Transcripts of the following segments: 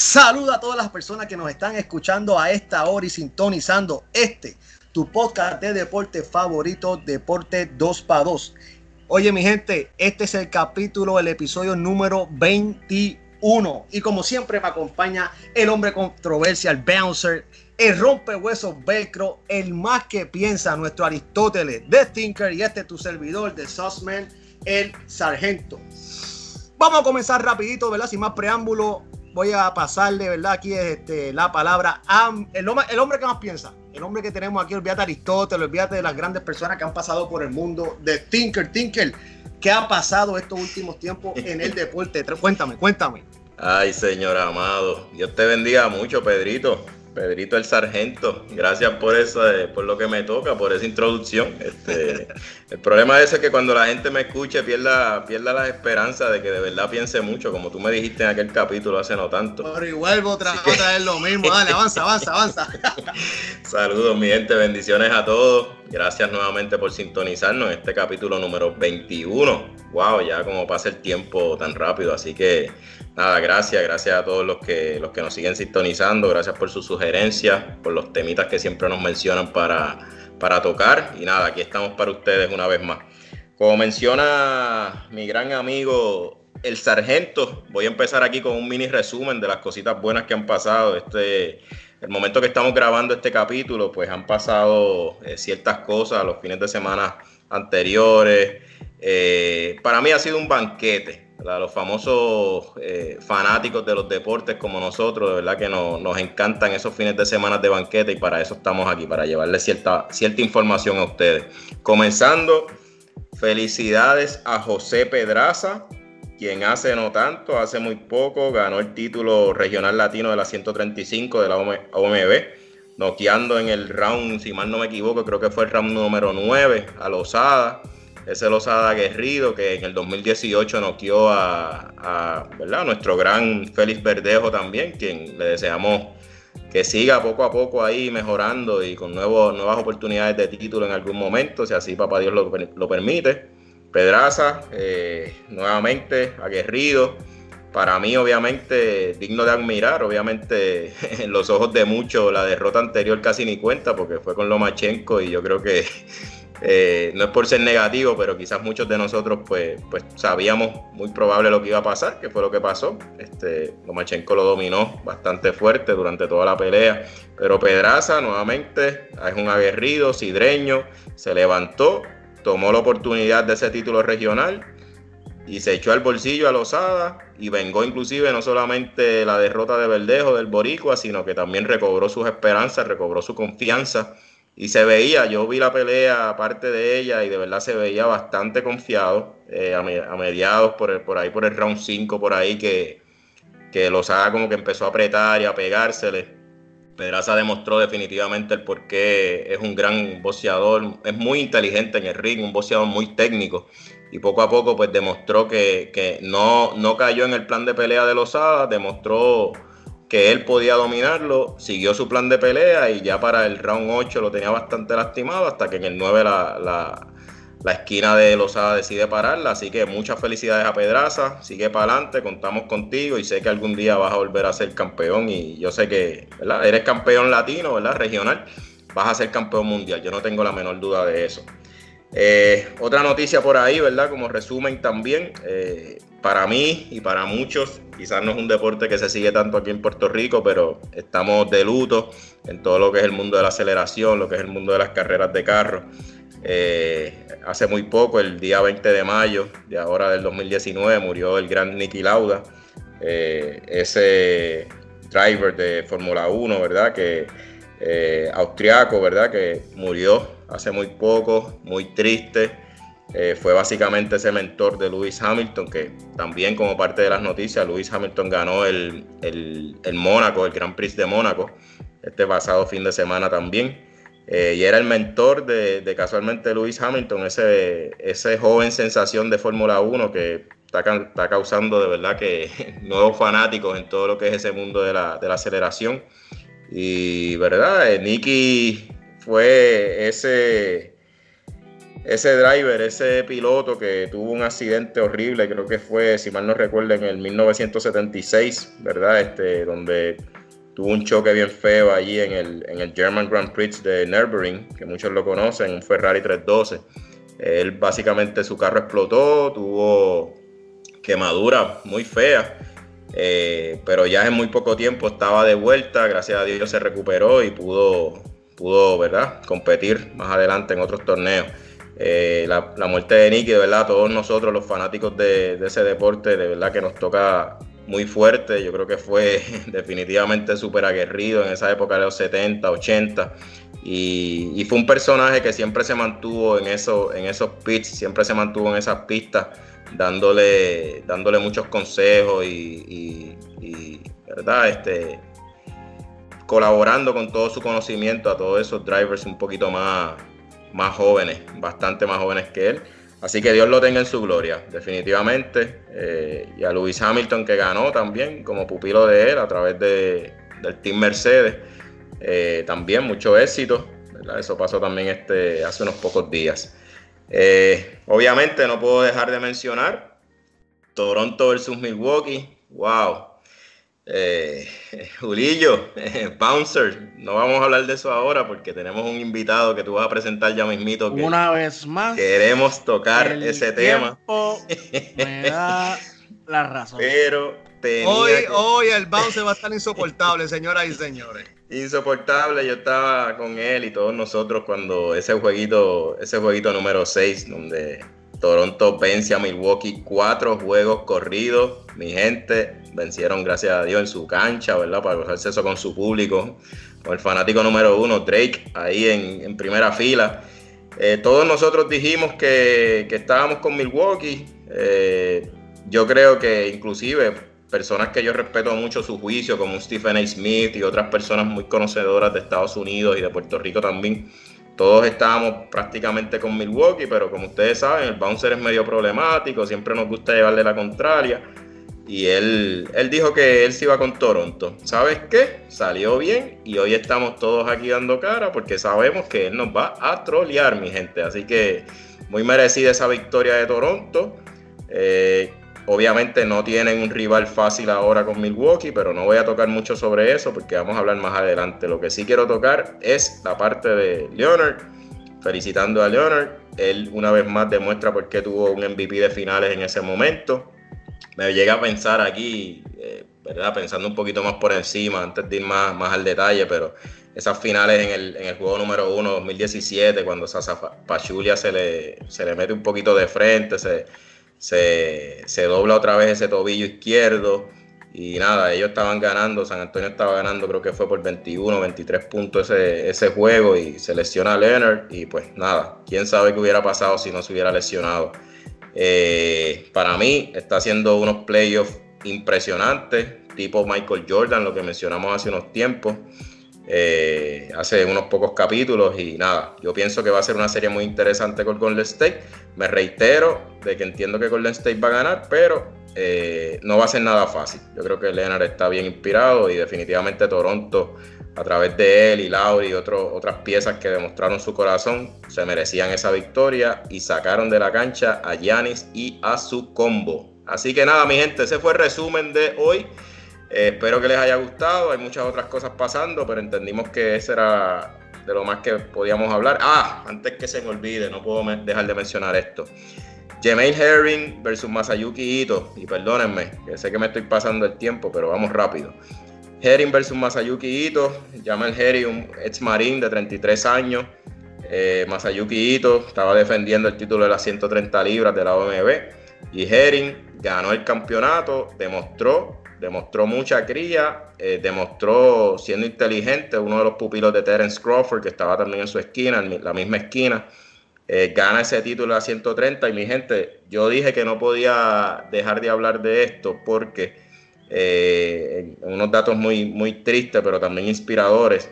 Saluda a todas las personas que nos están escuchando a esta hora y sintonizando este, tu podcast de deporte favorito, Deporte 2 para 2. Oye, mi gente, este es el capítulo, el episodio número 21. Y como siempre me acompaña el hombre controversia, el bouncer, el rompehuesos velcro, el más que piensa, nuestro Aristóteles de Thinker y este tu servidor de Sussman, el sargento. Vamos a comenzar rapidito, ¿verdad? Sin más preámbulo, voy a pasarle, ¿verdad? Aquí es este, la palabra a el, el hombre que más piensa. El hombre que tenemos aquí, olvídate de Aristóteles, olvídate de las grandes personas que han pasado por el mundo de Tinker. Tinker, ¿qué ha pasado estos últimos tiempos en el deporte? Cuéntame, cuéntame. Ay, señor amado, Dios te bendiga mucho, Pedrito. Pedrito el Sargento, gracias por eso, por lo que me toca, por esa introducción. Este, el problema es que cuando la gente me escuche pierda, pierda la esperanza de que de verdad piense mucho, como tú me dijiste en aquel capítulo hace no tanto. Pero igual otra, otra vez lo mismo, dale, avanza, avanza, avanza. Saludos mi gente, bendiciones a todos. Gracias nuevamente por sintonizarnos en este capítulo número 21. Wow, ya como pasa el tiempo tan rápido, así que nada, gracias, gracias a todos los que, los que nos siguen sintonizando, gracias por sus sugerencias, por los temitas que siempre nos mencionan para, para tocar y nada, aquí estamos para ustedes una vez más. Como menciona mi gran amigo el sargento, voy a empezar aquí con un mini resumen de las cositas buenas que han pasado. Este, el momento que estamos grabando este capítulo, pues han pasado eh, ciertas cosas los fines de semana anteriores. Eh, para mí ha sido un banquete. Los famosos eh, fanáticos de los deportes como nosotros, de verdad que nos encantan esos fines de semana de banquete y para eso estamos aquí, para llevarle cierta, cierta información a ustedes. Comenzando, felicidades a José Pedraza, quien hace no tanto, hace muy poco, ganó el título regional latino de la 135 de la OMB, noqueando en el round, si mal no me equivoco, creo que fue el round número 9 a Lozada ese Lozada aguerrido que en el 2018 noqueó a, a, ¿verdad? nuestro gran Félix Verdejo también, quien le deseamos que siga poco a poco ahí mejorando y con nuevas oportunidades de título en algún momento, si así papá Dios lo, lo permite. Pedraza, eh, nuevamente aguerrido. Para mí, obviamente, digno de admirar. Obviamente, en los ojos de muchos, la derrota anterior casi ni cuenta porque fue con Lomachenko y yo creo que eh, no es por ser negativo, pero quizás muchos de nosotros pues, pues sabíamos muy probable lo que iba a pasar, que fue lo que pasó. Este, Lomachenko lo dominó bastante fuerte durante toda la pelea, pero Pedraza nuevamente es un aguerrido, sidreño, se levantó, tomó la oportunidad de ese título regional y se echó al bolsillo a Lozada y vengó inclusive no solamente la derrota de Verdejo del Boricua, sino que también recobró sus esperanzas, recobró su confianza y se veía, yo vi la pelea aparte de ella y de verdad se veía bastante confiado eh, a, mediados por, por ahí, por el round 5, por ahí que, que Lozada como que empezó a apretar y a pegársele. Pedraza demostró definitivamente el por qué es un gran boxeador, es muy inteligente en el ring, un boxeador muy técnico y poco a poco pues demostró que, que no, no cayó en el plan de pelea de Lozada, demostró que él podía dominarlo, siguió su plan de pelea y ya para el round 8 lo tenía bastante lastimado hasta que en el 9 la, esquina de Lozada decide pararla. Así que muchas felicidades a Pedraza, sigue para adelante, contamos contigo y sé que algún día vas a volver a ser campeón y yo sé que eres campeón latino, ¿verdad? regional, vas a ser campeón mundial, yo no tengo la menor duda de eso. Eh, otra noticia por ahí, ¿verdad? Como resumen también, eh, para mí y para muchos, quizás no es un deporte que se sigue tanto aquí en Puerto Rico, pero estamos de luto en todo lo que es el mundo de la aceleración, lo que es el mundo de las carreras de carro. Eh, hace muy poco, el día 20 de mayo de ahora del 2019, murió el gran Nicky Lauda, eh, ese driver de Fórmula 1, ¿verdad? Que eh, austriaco, ¿verdad? Que murió hace muy poco, muy triste. Eh, fue básicamente ese mentor de Lewis Hamilton, que también como parte de las noticias, Lewis Hamilton ganó el, el, el Mónaco, el Grand Prix de Mónaco, este pasado fin de semana también. Eh, y era el mentor de, casualmente Lewis Hamilton, ese, ese joven sensación de Fórmula 1 que está, está, causando de verdad que nuevos fanáticos en todo lo que es ese mundo de la, de la aceleración. Y verdad, eh, Nicky fue ese ese driver, ese piloto que tuvo un accidente horrible, creo que fue, si mal no recuerdo, en el 1976, ¿verdad? Este, donde tuvo un choque bien feo allí en el, en el German Grand Prix de Nürburgring, que muchos lo conocen, un Ferrari 312. Él básicamente su carro explotó, tuvo quemadura muy fea, eh, pero ya en muy poco tiempo estaba de vuelta, gracias a Dios se recuperó y pudo, pudo ¿verdad? competir más adelante en otros torneos. Eh, la, muerte de Nicky, de verdad, todos nosotros los fanáticos de, ese deporte, de verdad que nos toca muy fuerte. Yo creo que fue definitivamente súper aguerrido en esa época de los 70, 80. Y, fue un personaje que siempre se mantuvo en, eso, en esos pits, siempre se mantuvo en esas pistas, dándole, dándole muchos consejos y, ¿verdad? Este, colaborando con todo su conocimiento a todos esos drivers un poquito más, más jóvenes, bastante más jóvenes que él. Así que Dios lo tenga en su gloria, definitivamente. Eh, y a Lewis Hamilton que ganó también como pupilo de él a través de, del Team Mercedes. Eh, también mucho éxito. Eso pasó también este, hace unos pocos días. Eh, obviamente no puedo dejar de mencionar Toronto versus Milwaukee. ¡Wow! Eh, Julillo, Bouncer, no vamos a hablar de eso ahora porque tenemos un invitado que tú vas a presentar ya mismito. Una vez más. Queremos tocar ese tema. Me da la razón. Pero hoy, hoy el Bouncer va a estar insoportable, señoras y señores. Insoportable, yo estaba con él y todos nosotros cuando ese jueguito, ese jueguito número 6, donde Toronto vence a Milwaukee cuatro juegos corridos. Mi gente vencieron, gracias a Dios, en su cancha, ¿verdad? Para gozarse eso con su público. Con el fanático número uno, Drake, ahí en, primera fila. Eh, todos nosotros dijimos que, estábamos con Milwaukee. Eh, yo creo que inclusive personas que yo respeto mucho su juicio, como Stephen A. Smith y otras personas muy conocedoras de Estados Unidos y de Puerto Rico también, todos estábamos prácticamente con Milwaukee, pero como ustedes saben, el bouncer es medio problemático, siempre nos gusta llevarle la contraria. Y él, él dijo que él se iba con Toronto. ¿Sabes qué? Salió bien y hoy estamos todos aquí dando cara porque sabemos que él nos va a trolear, mi gente. Así que muy merecida esa victoria de Toronto. Eh, obviamente no tienen un rival fácil ahora con Milwaukee, pero no voy a tocar mucho sobre eso porque vamos a hablar más adelante. Lo que sí quiero tocar es la parte de Leonard. Felicitando a Leonard. Él una vez más demuestra por qué tuvo un MVP de finales en ese momento me llega a pensar aquí, eh, ¿verdad? Pensando un poquito más por encima, antes de ir más, al detalle, pero esas finales en el, en el juego número uno, 2017, cuando Sasa Pachulia se le, se le mete un poquito de frente, se, se, dobla otra vez ese tobillo izquierdo. Y nada, ellos estaban ganando, San Antonio estaba ganando, creo que fue por 21, 23 puntos ese, ese juego y se lesiona a Leonard y pues nada, quién sabe qué hubiera pasado si no se hubiera lesionado. Eh, para mí está haciendo unos playoffs impresionantes, tipo Michael Jordan, lo que mencionamos hace unos tiempos, eh, hace unos pocos capítulos y nada, yo pienso que va a ser una serie muy interesante con Golden State. Me reitero de que entiendo que Golden State va a ganar, pero eh, no va a ser nada fácil. Yo creo que Leonard está bien inspirado y definitivamente Toronto a través de él y Lauri y otras piezas que demostraron su corazón, se merecían esa victoria y sacaron de la cancha a Yanis y a su combo. Así que nada, mi gente, ese fue el resumen de hoy. Eh, espero que les haya gustado. Hay muchas otras cosas pasando, pero entendimos que ese era de lo más que podíamos hablar. Ah, antes que se me olvide, no puedo dejar de mencionar esto. Jemaine Herring versus Masayuki Ito. Y perdónenme, que sé que me estoy pasando el tiempo, pero vamos rápido. Herring versus Masayuki Ito. Jamal Herring, un ex marín de 33 años. Eh, Masayuki Ito estaba defendiendo el título de las 130 libras de la OMB. Y Herring ganó el campeonato, demostró, demostró mucha cría, eh, demostró siendo inteligente, uno de los pupilos de Terence Crawford, que estaba también en su esquina, en la misma esquina. Eh, gana ese título las 130 y mi gente, yo dije que no podía dejar de hablar de esto porque eh, unos datos muy, muy tristes, pero también inspiradores.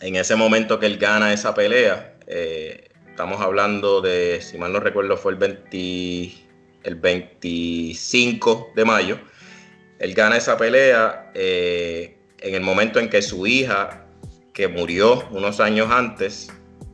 En ese momento que él gana esa pelea, estamos hablando de, si mal no recuerdo, fue el, 20, el 25 de mayo. Él gana esa pelea eh, en el momento en que su hija, que murió unos años antes,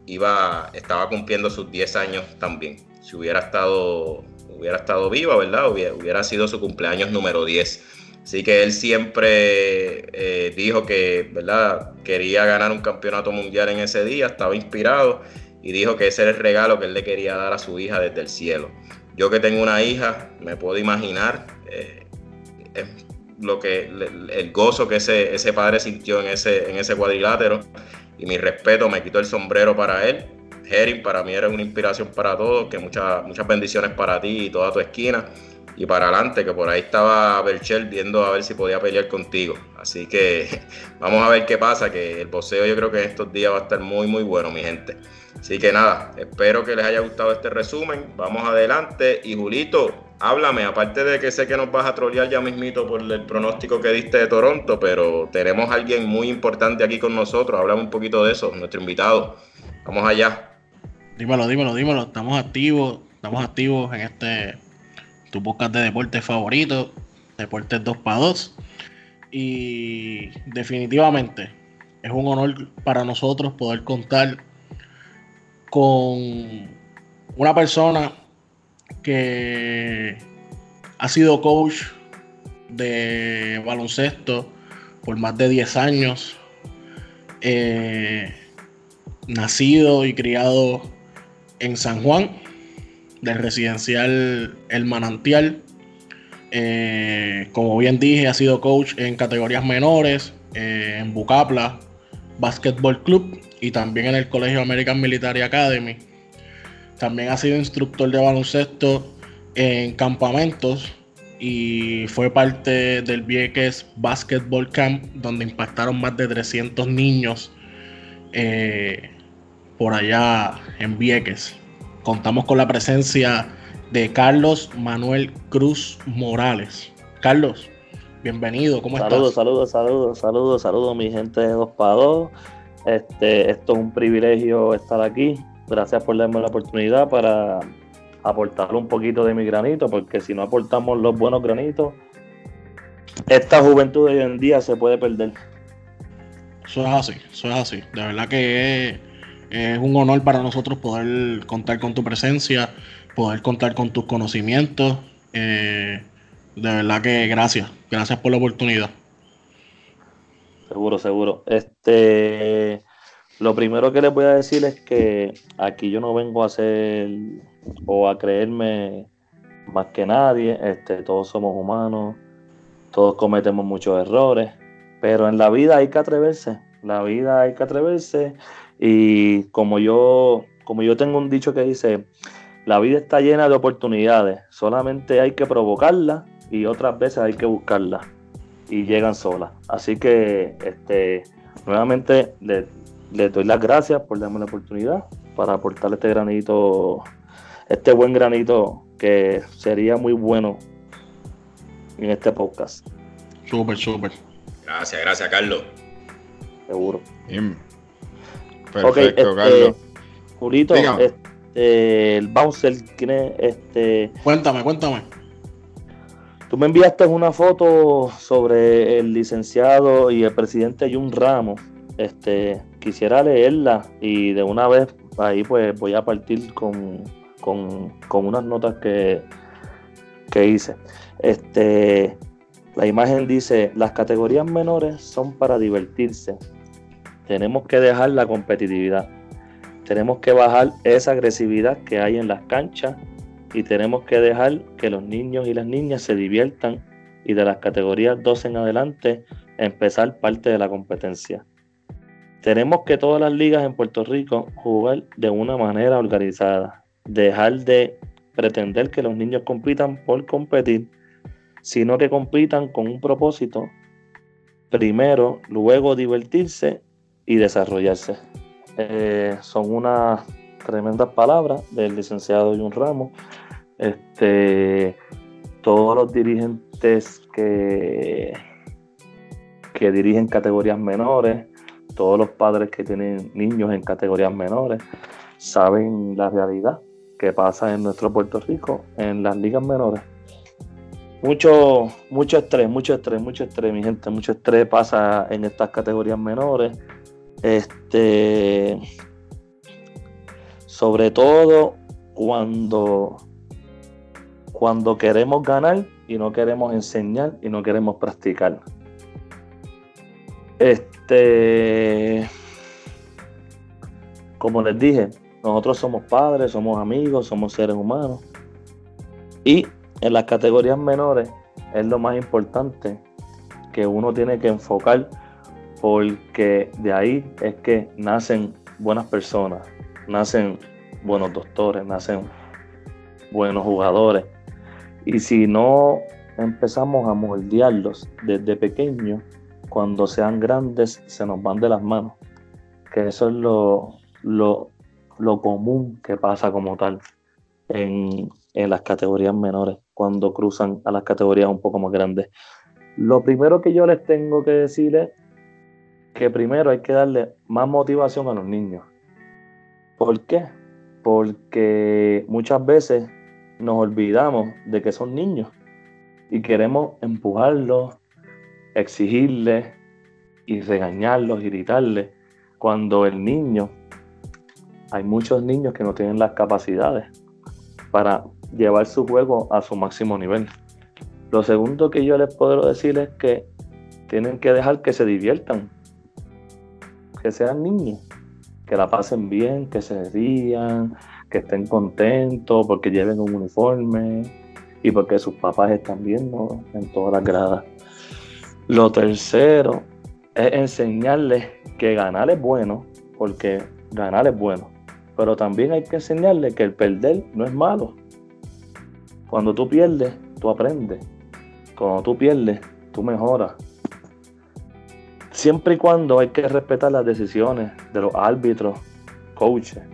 iba, estaba cumpliendo sus 10 años también. Si hubiera estado, hubiera estado viva, ¿verdad? Hubiera, sido su cumpleaños número 10. Así que él siempre eh, dijo que, ¿verdad? Quería ganar un campeonato mundial en ese día, estaba inspirado y dijo que ese era el regalo que él le quería dar a su hija desde el cielo. Yo que tengo una hija, me puedo imaginar eh, lo que el gozo que ese, ese padre sintió en ese, en ese cuadrilátero y mi respeto, me quito el sombrero para él. Herin para mí era una inspiración para todos, que muchas, muchas bendiciones para ti y toda tu esquina. Y para adelante, que por ahí estaba Berchel viendo a ver si podía pelear contigo. Así que vamos a ver qué pasa, que el boxeo yo creo que en estos días va a estar muy, muy bueno, mi gente. Así que nada, espero que les haya gustado este resumen. Vamos adelante. Y Julito, háblame, aparte de que sé que nos vas a trolear ya mismito por el pronóstico que diste de Toronto, pero tenemos a alguien muy importante aquí con nosotros. Háblame un poquito de eso, nuestro invitado. Vamos allá. Dímelo, dímelo, dímelo. Estamos activos, estamos activos en este tu podcast de deportes favorito, Deportes 2 para 2. Y definitivamente es un honor para nosotros poder contar con una persona que ha sido coach de baloncesto por más de 10 años, eh, nacido y criado en San Juan, del residencial El Manantial. Eh, como bien dije, ha sido coach en categorías menores, eh, en Bucapla Basketball Club y también en el Colegio American Military Academy. También ha sido instructor de baloncesto en campamentos y fue parte del Vieques Basketball Camp, donde impactaron más de 300 niños eh, por allá en Vieques. Contamos con la presencia de Carlos Manuel Cruz Morales. Carlos, bienvenido, ¿cómo saludos, estás? Saludos, saludos, saludos, saludos, mi gente de 2 para 2. Este, esto es un privilegio estar aquí. Gracias por darme la oportunidad para aportar un poquito de mi granito, porque si no aportamos los buenos granitos, esta juventud de hoy en día se puede perder. Eso es así, eso es así. De verdad que es, un honor para nosotros poder contar con tu presencia, poder contar con tus conocimientos. Eh, de verdad que gracias, gracias por la oportunidad. Seguro, seguro. Este, lo primero que les voy a decir es que aquí yo no vengo a hacer o a creerme más que nadie. Este, todos somos humanos, todos cometemos muchos errores, pero en la vida hay que atreverse. La vida hay que atreverse y como yo, como yo tengo un dicho que dice, la vida está llena de oportunidades, solamente hay que provocarla y otras veces hay que buscarla y llegan solas. Así que este, nuevamente le, doy las gracias por darme la oportunidad para aportar este granito, este buen granito que sería muy bueno en este podcast. Súper, súper. Gracias, gracias, Carlos. Seguro. Perfecto, este, Carlos. Julito, este, el bouncer tiene este. Cuéntame, cuéntame. Tú me enviaste una foto sobre el licenciado y el presidente Jun Ramos. Este, quisiera leerla y de una vez ahí pues voy a partir con, unas notas que, que hice. Este, la imagen dice, las categorías menores son para divertirse. Tenemos que dejar la competitividad. Tenemos que bajar esa agresividad que hay en las canchas y tenemos que dejar que los niños y las niñas se diviertan y de las categorías 12 en adelante empezar parte de la competencia. Tenemos que todas las ligas en Puerto Rico jugar de una manera organizada, dejar de pretender que los niños compitan por competir, sino que compitan con un propósito, primero, luego divertirse y desarrollarse. Eh, son unas tremendas palabras del licenciado Jun Ramos. Este, todos los dirigentes que, que dirigen categorías menores, todos los padres que tienen niños en categorías menores, saben la realidad que pasa en nuestro Puerto Rico en las ligas menores. Mucho, mucho estrés, mucho estrés, mucho estrés, mi gente, mucho estrés pasa en estas categorías menores. Este, sobre todo cuando, cuando queremos ganar y no queremos enseñar y no queremos practicar. Este, como les dije, nosotros somos padres, somos amigos, somos seres humanos. Y en las categorías menores es lo más importante que uno tiene que enfocar porque de ahí es que nacen buenas personas, nacen buenos doctores, nacen buenos jugadores. Y si no empezamos a moldearlos desde pequeños, cuando sean grandes se nos van de las manos. Que eso es lo, lo, lo común que pasa como tal en, en las categorías menores, cuando cruzan a las categorías un poco más grandes. Lo primero que yo les tengo que decir es que primero hay que darle más motivación a los niños. ¿Por qué? Porque muchas veces nos olvidamos de que son niños y queremos empujarlos, exigirles y regañarlos, gritarles, cuando el niño, hay muchos niños que no tienen las capacidades para llevar su juego a su máximo nivel. Lo segundo que yo les puedo decir es que tienen que dejar que se diviertan, que sean niños, que la pasen bien, que se rían, que estén contentos porque lleven un uniforme y porque sus papás están viendo en todas las gradas. Lo tercero es enseñarles que ganar es bueno, porque ganar es bueno, pero también hay que enseñarles que el perder no es malo. Cuando tú pierdes, tú aprendes. Cuando tú pierdes, tú mejoras. Siempre y cuando hay que respetar las decisiones de los árbitros, coaches.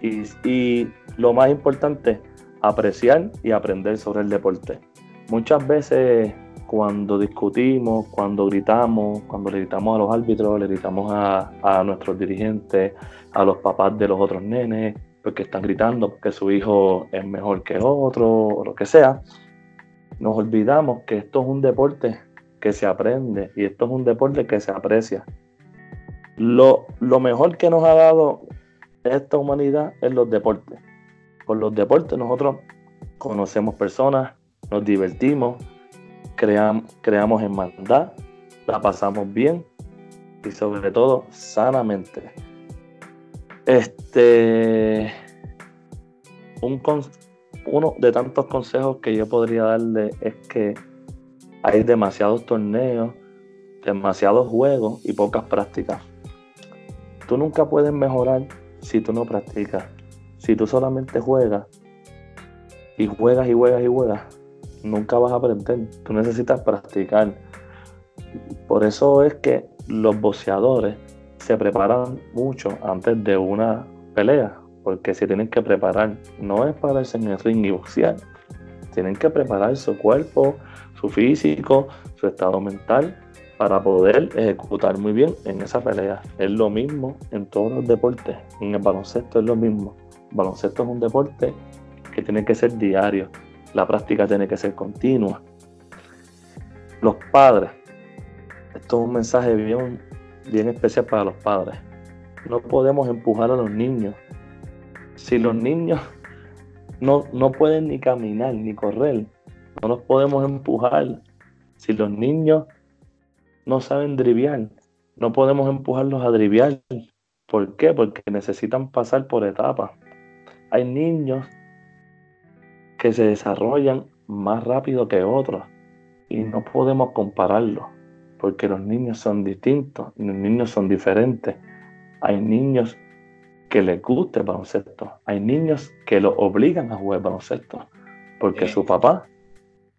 Y, lo más importante, apreciar y aprender sobre el deporte. Muchas veces cuando discutimos, cuando gritamos, cuando le gritamos a los árbitros, le gritamos a, a, nuestros dirigentes, a los papás de los otros nenes, porque están gritando porque su hijo es mejor que otro, o lo que sea, nos olvidamos que esto es un deporte que se aprende y esto es un deporte que se aprecia. Lo, lo mejor que nos ha dado esta humanidad es los deportes. Con los deportes nosotros conocemos personas, nos divertimos, creamos, creamos hermandad, la pasamos bien y sobre todo sanamente. Este, un, uno de tantos consejos que yo podría darle es que hay demasiados torneos, demasiados juegos y pocas prácticas. Tú nunca puedes mejorar si tú no practicas. Si tú solamente juegas y juegas y juegas y juegas, nunca vas a aprender. Tú necesitas practicar. Por eso es que los boxeadores se preparan mucho antes de una pelea, porque se tienen que preparar. No es para en el ring y boxear. Tienen que preparar su cuerpo, su físico, su estado mental para poder ejecutar muy bien en esa pelea. Es lo mismo en todos los deportes. En el baloncesto es lo mismo. El baloncesto es un deporte que tiene que ser diario. La práctica tiene que ser continua. Los padres. Esto es un mensaje bien, bien especial para los padres. No podemos empujar a los niños. Si los niños no, no pueden ni caminar ni correr, no los podemos empujar. Si los niños no saben driviar, no podemos empujarlos a driviar. ¿Por qué? Porque necesitan pasar por etapas. Hay niños que se desarrollan más rápido que otros y no podemos compararlos porque los niños son distintos, los niños son diferentes. Hay niños que les gusta el baloncesto, hay niños que lo obligan a jugar baloncesto porque su papá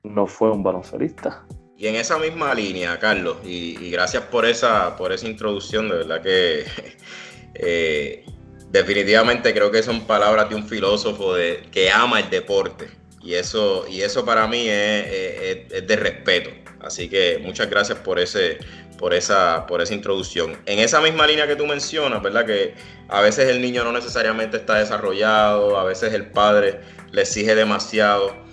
no fue un baloncelista. Y en esa misma línea, Carlos, y, gracias por esa, por esa introducción, de verdad que eh, definitivamente creo que son palabras de un filósofo de, que ama el deporte. Y eso, y eso para mí es, de respeto. Así que muchas gracias por, ese, por, esa, por esa introducción. En esa misma línea que tú mencionas, ¿verdad? Que a veces el niño no necesariamente está desarrollado, a veces el padre le exige demasiado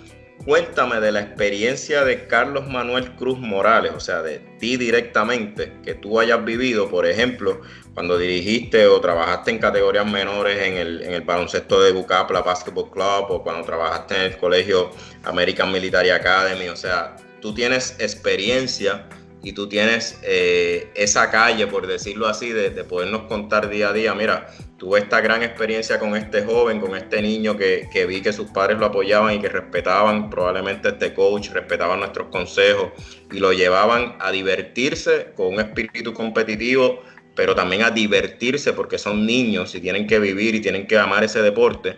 cuéntame de la experiencia de Carlos Manuel Cruz Morales, o sea, de ti directamente, que tú hayas vivido, por ejemplo, cuando dirigiste o trabajaste en categorías menores en el, en el baloncesto de Bucapla Basketball Club o cuando trabajaste en el colegio American Military Academy, o sea, tú tienes experiencia y tú tienes eh, esa calle, por decirlo así, de, podernos contar día a día, mira, tuve esta gran experiencia con este joven, con este niño que, que, vi que sus padres lo apoyaban y que respetaban probablemente este coach, respetaban nuestros consejos y lo llevaban a divertirse con un espíritu competitivo, pero también a divertirse porque son niños y tienen que vivir y tienen que amar ese deporte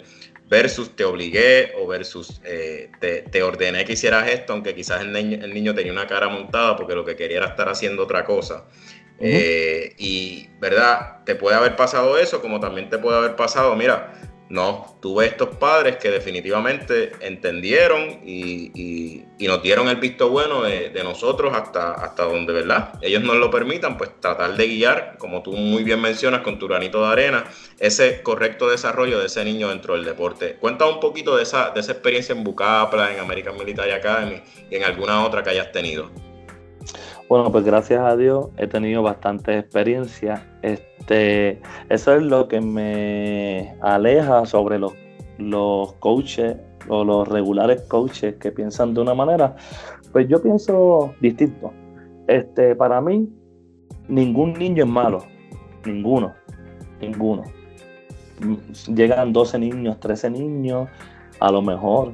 versus te obligué o versus eh, te, ordené que hicieras esto, aunque quizás el niño, el niño, tenía una cara montada porque lo que quería era estar haciendo otra cosa. Eh, y, ¿verdad? Te puede haber pasado eso, como también te puede haber pasado, mira, no, tuve estos padres que definitivamente entendieron y, nos dieron el visto bueno de, nosotros hasta, hasta donde, ¿verdad? Ellos nos lo permitan, pues tratar de guiar, como tú muy bien mencionas, con tu granito de arena, ese correcto desarrollo de ese niño dentro del deporte. Cuéntame un poquito de esa, de esa experiencia en Bucapla, en American Military Academy y en alguna otra que hayas tenido. Bueno, pues gracias a Dios he tenido bastante experiencia. Este, eso es lo que me aleja sobre los, los coaches o los regulares coaches que piensan de una manera. Pues yo pienso distinto. Este, para mí, ningún niño es malo. Ninguno. Ninguno. Llegan 12 niños, 13 niños, a lo mejor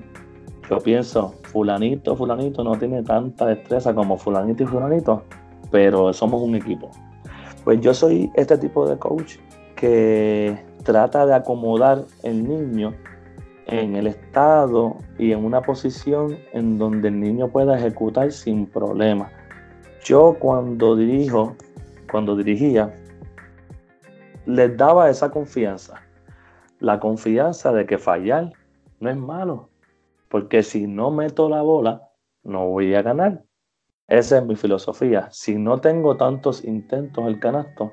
yo pienso, fulanito, fulanito no tiene tanta destreza como fulanito y fulanito, pero somos un equipo. Pues yo soy este tipo de coach que trata de acomodar el niño en el estado y en una posición en donde el niño pueda ejecutar sin problema. Yo cuando dirijo, cuando dirigía, les daba esa confianza, la confianza de que fallar no es malo, porque si no meto la bola, no voy a ganar. Esa es mi filosofía. Si no tengo tantos intentos el canasto,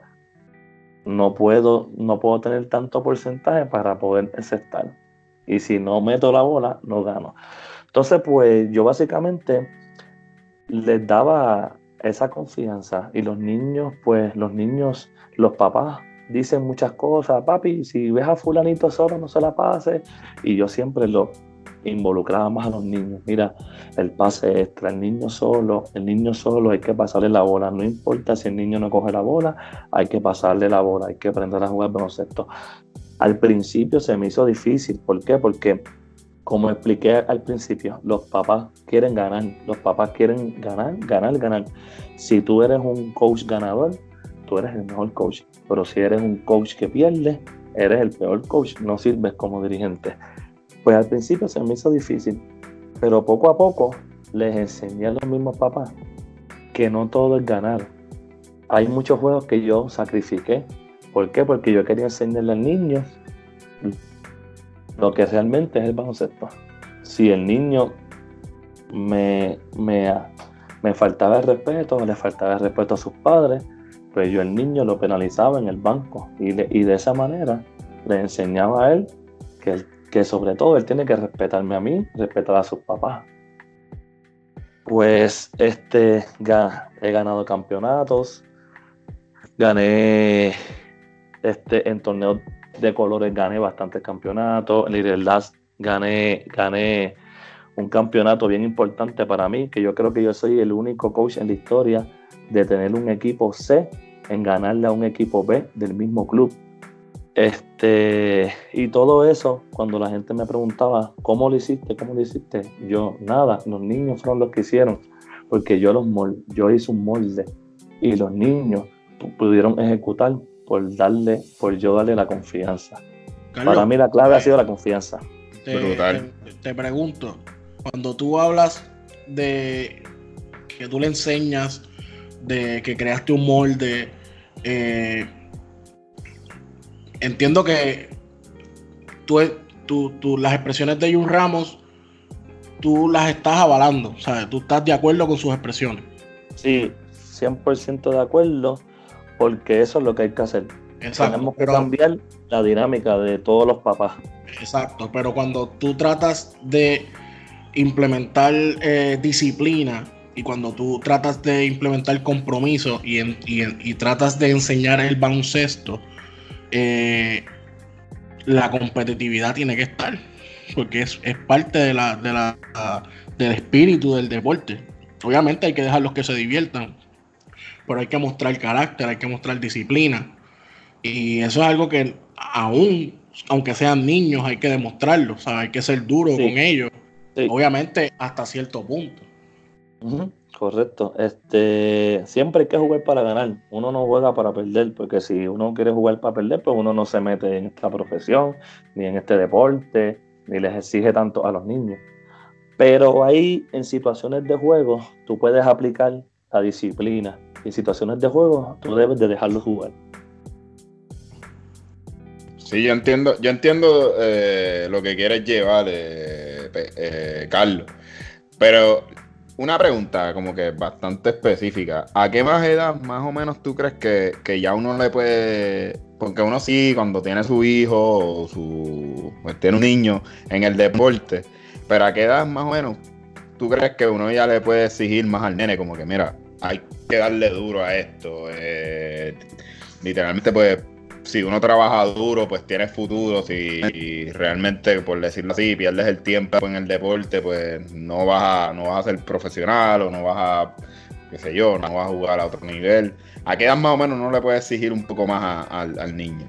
no puedo, no puedo tener tanto porcentaje para poder aceptar. Y si no meto la bola, no gano. Entonces, pues yo básicamente les daba esa confianza y los niños, pues los niños, los papás dicen muchas cosas, papi, si ves a fulanito solo, no se la pase. Y yo siempre lo, involucraba más a los niños. Mira, el pase extra, el niño solo, el niño solo hay que pasarle la bola. No importa si el niño no coge la bola, hay que pasarle la bola, hay que aprender a jugar baloncesto. Al principio se me hizo difícil. ¿Por qué? Porque, como expliqué al principio, los papás quieren ganar. Los papás quieren ganar, ganar, ganar. Si tú eres un coach ganador, tú eres el mejor coach. Pero si eres un coach que pierde, eres el peor coach. No sirves como dirigente. Pues al principio se me hizo difícil, pero poco a poco les enseñé a los mismos papás que no todo es ganar. Hay muchos juegos que yo sacrifiqué. ¿Por qué? Porque yo quería enseñarle al niño lo que realmente es el baloncesto. Si el niño me, me, me faltaba el respeto, le faltaba el respeto a sus padres, pues yo el niño lo penalizaba en el banco y, y de esa manera le enseñaba a él que el que sobre todo él tiene que respetarme a mí, respetar a sus papás. Pues este he ganado campeonatos, gané este en torneos de colores gané bastantes campeonatos, en Little Last gané gané un campeonato bien importante para mí, que yo creo que yo soy el único coach en la historia de tener un equipo C en ganarle a un equipo B del mismo club. Este, y todo eso, cuando la gente me preguntaba, ¿cómo lo hiciste? ¿Cómo lo hiciste? Yo, nada, los niños fueron los que hicieron, porque yo, los yo hice un molde y los niños pudieron ejecutar por darle, por yo darle la confianza. Para mí la clave ha sido la confianza. Te, Te, pregunto, cuando tú hablas de que tú le enseñas, de que creaste un molde, eh, entiendo que tú, las expresiones de Jun Ramos, tú las estás avalando, o sea, tú estás de acuerdo con sus expresiones. Sí, 100% de acuerdo, porque eso es lo que hay que hacer. Tenemos que cambiar la dinámica de todos los papás. Exacto, pero cuando tú tratas de implementar eh, disciplina y cuando tú tratas de implementar compromiso y, y, tratas de enseñar el baloncesto, eh, la competitividad tiene que estar, porque es, parte de la, de la, del espíritu del deporte. Obviamente hay que dejarlos que se diviertan, pero hay que mostrar carácter, hay que mostrar disciplina. Y eso es algo que aún, aunque sean niños, hay que demostrarlo, hay que ser duro con ellos. Obviamente hasta cierto punto. Correcto. Este, siempre hay que jugar para ganar. Uno no juega para perder, porque si uno quiere jugar para perder, pues uno no se mete en esta profesión, ni en este deporte, ni les exige tanto a los niños. Pero ahí, en situaciones de juego, tú puedes aplicar la disciplina. En situaciones de juego, tú debes de dejarlo jugar. Sí, yo entiendo, yo entiendo eh, lo que quieres llevar, eh, eh, Carlos. Pero una pregunta como que bastante específica. ¿A qué más edad más o menos tú crees que, ya uno le puede... Porque uno sí, cuando tiene su hijo o su... Pues tiene un niño en el deporte, pero ¿a qué edad más o menos tú crees que uno ya le puede exigir más al nene? Como que mira, hay que darle duro a esto. Eh, literalmente pues si uno trabaja duro, pues tienes futuro. Si realmente, por decirlo así, pierdes el tiempo en el deporte, pues no vas a, no vas a ser profesional o no vas a, qué sé yo, no vas a jugar a otro nivel. ¿A qué edad más o menos no le puedes exigir un poco más al niño?